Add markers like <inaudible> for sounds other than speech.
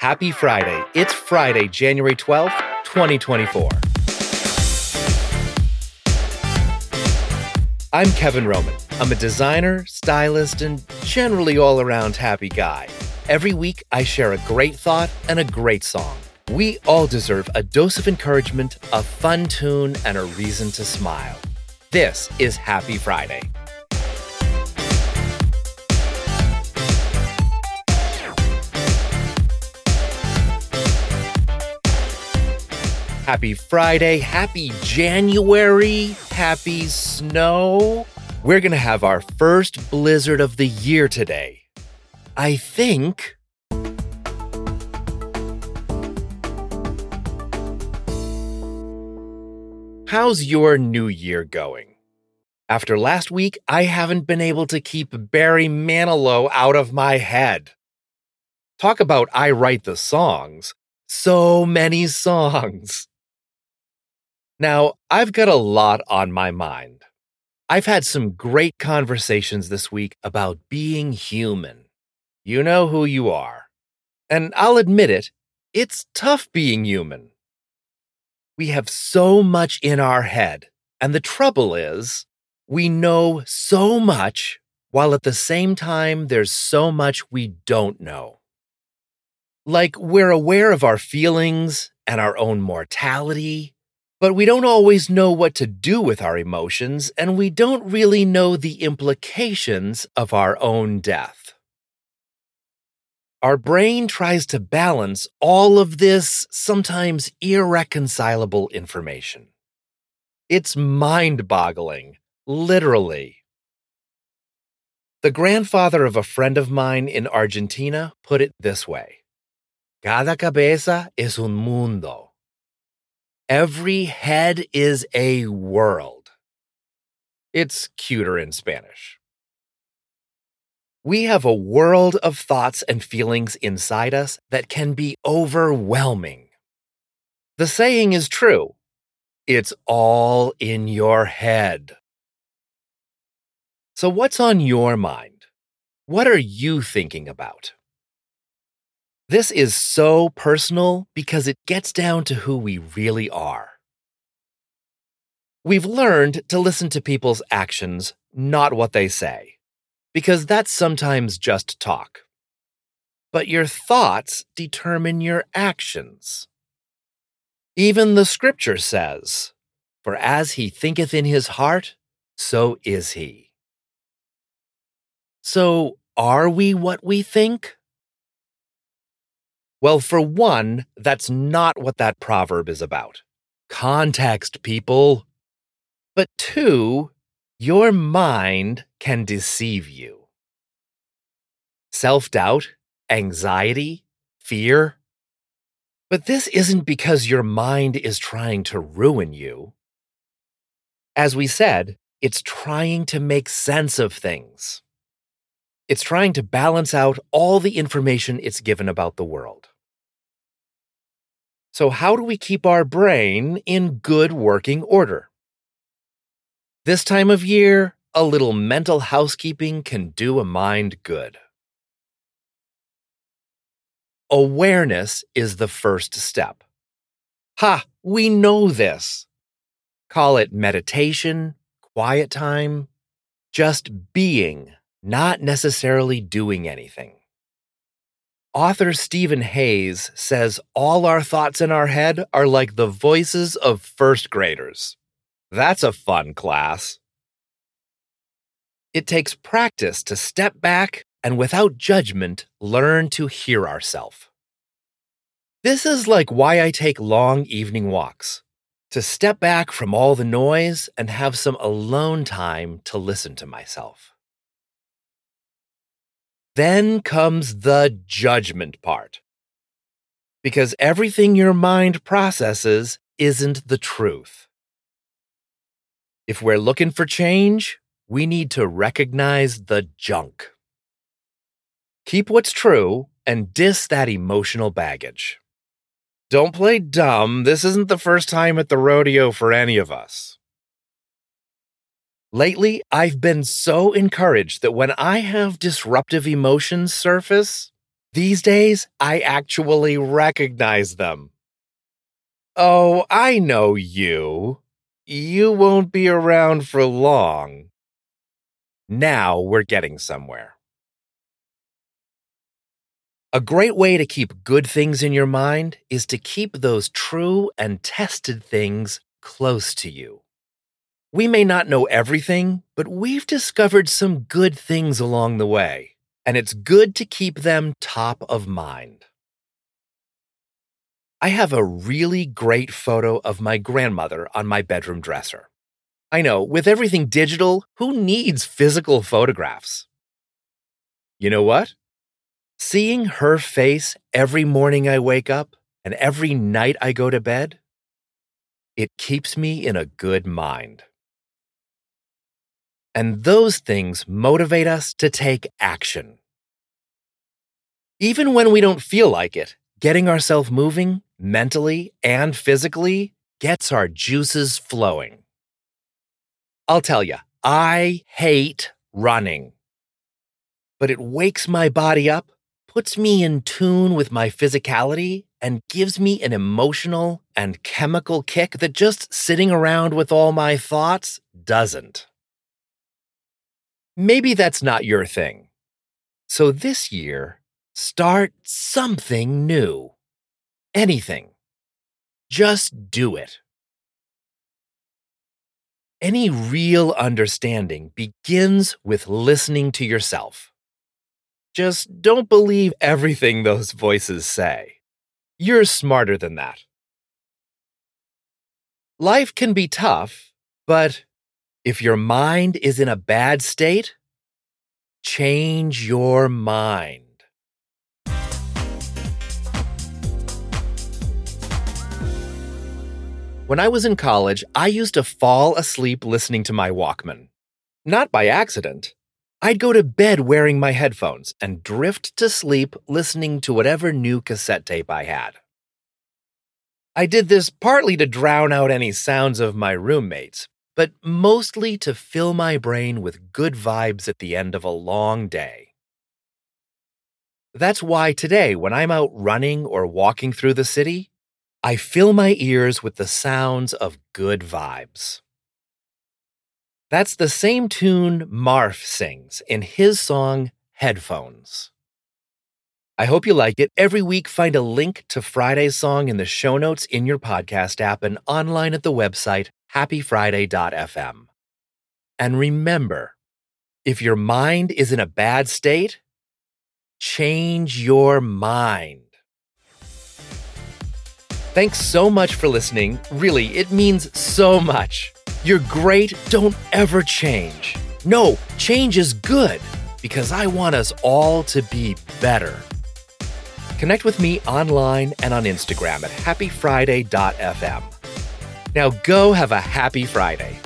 Happy Friday. It's Friday, January 12th, 2024. I'm Kevin Roman. I'm a designer, stylist, and generally all around happy guy. Every week, I share a great thought and a great song. We all deserve a dose of encouragement, a fun tune, and a reason to smile. This is Happy Friday. Happy Friday, happy January, happy snow. We're going to have our first blizzard of the year today. I think. How's your new year going? After last week, I haven't been able to keep Barry Manilow out of my head. Talk about I write the songs. So many <laughs> songs. Now, I've got a lot on my mind. I've had some great conversations this week about being human. You know who you are. And I'll admit it, it's tough being human. We have so much in our head, and the trouble is, we know so much while at the same time there's so much we don't know. Like we're aware of our feelings and our own mortality but we don't always know what to do with our emotions, and we don't really know the implications of our own death. Our brain tries to balance all of this sometimes irreconcilable information. It's mind boggling, literally. The grandfather of a friend of mine in Argentina put it this way Cada cabeza es un mundo. Every head is a world. It's cuter in Spanish. We have a world of thoughts and feelings inside us that can be overwhelming. The saying is true it's all in your head. So, what's on your mind? What are you thinking about? This is so personal because it gets down to who we really are. We've learned to listen to people's actions, not what they say, because that's sometimes just talk. But your thoughts determine your actions. Even the scripture says, For as he thinketh in his heart, so is he. So, are we what we think? Well, for one, that's not what that proverb is about. Context, people. But two, your mind can deceive you. Self doubt, anxiety, fear. But this isn't because your mind is trying to ruin you. As we said, it's trying to make sense of things. It's trying to balance out all the information it's given about the world. So, how do we keep our brain in good working order? This time of year, a little mental housekeeping can do a mind good. Awareness is the first step. Ha, we know this. Call it meditation, quiet time, just being not necessarily doing anything. Author Steven Hayes says all our thoughts in our head are like the voices of first graders. That's a fun class. It takes practice to step back and without judgment learn to hear ourselves. This is like why I take long evening walks to step back from all the noise and have some alone time to listen to myself. Then comes the judgment part. Because everything your mind processes isn't the truth. If we're looking for change, we need to recognize the junk. Keep what's true and diss that emotional baggage. Don't play dumb. This isn't the first time at the rodeo for any of us. Lately, I've been so encouraged that when I have disruptive emotions surface, These days, I actually recognize them. Oh, I know you. You won't be around for long. Now we're getting somewhere. A great way to keep good things in your mind is to keep those true and tested things close to you. We may not know everything, but we've discovered some good things along the way, and it's good to keep them top of mind. I have a really great photo of my grandmother on my bedroom dresser. I know, with everything digital, who needs physical photographs? You know what? Seeing her face every morning I wake up and every night I go to bed, it keeps me in a good mind. And those things motivate us to take action. Even when we don't feel like it, getting ourselves moving mentally and physically gets our juices flowing. I'll tell you, I hate running, but it wakes my body up puts me in tune with my physicality and gives me an emotional and chemical kick that just sitting around with all my thoughts doesn't. Maybe that's not your thing. So this year, start something new. Anything. Just do it. Any real understanding begins with listening to yourself. Just don't believe everything those voices say. You're smarter than that. Life can be tough, but if your mind is in a bad state, change your mind. When I was in college, I used to fall asleep listening to my Walkman. Not by accident. I'd go to bed wearing my headphones and drift to sleep listening to whatever new cassette tape I had. I did this partly to drown out any sounds of my roommates, but mostly to fill my brain with good vibes at the end of a long day. That's why today, when I'm out running or walking through the city, I fill my ears with the sounds of good vibes. That's the same tune Marf sings in his song Headphones. I hope you like it. Every week, find a link to Friday's song in the show notes in your podcast app and online at the website happyfriday.fm. And remember, if your mind is in a bad state, change your mind. Thanks so much for listening. Really, it means so much. You're great. Don't ever change. No, change is good because I want us all to be better. Connect with me online and on Instagram at happyfriday.fm. Now go have a happy Friday.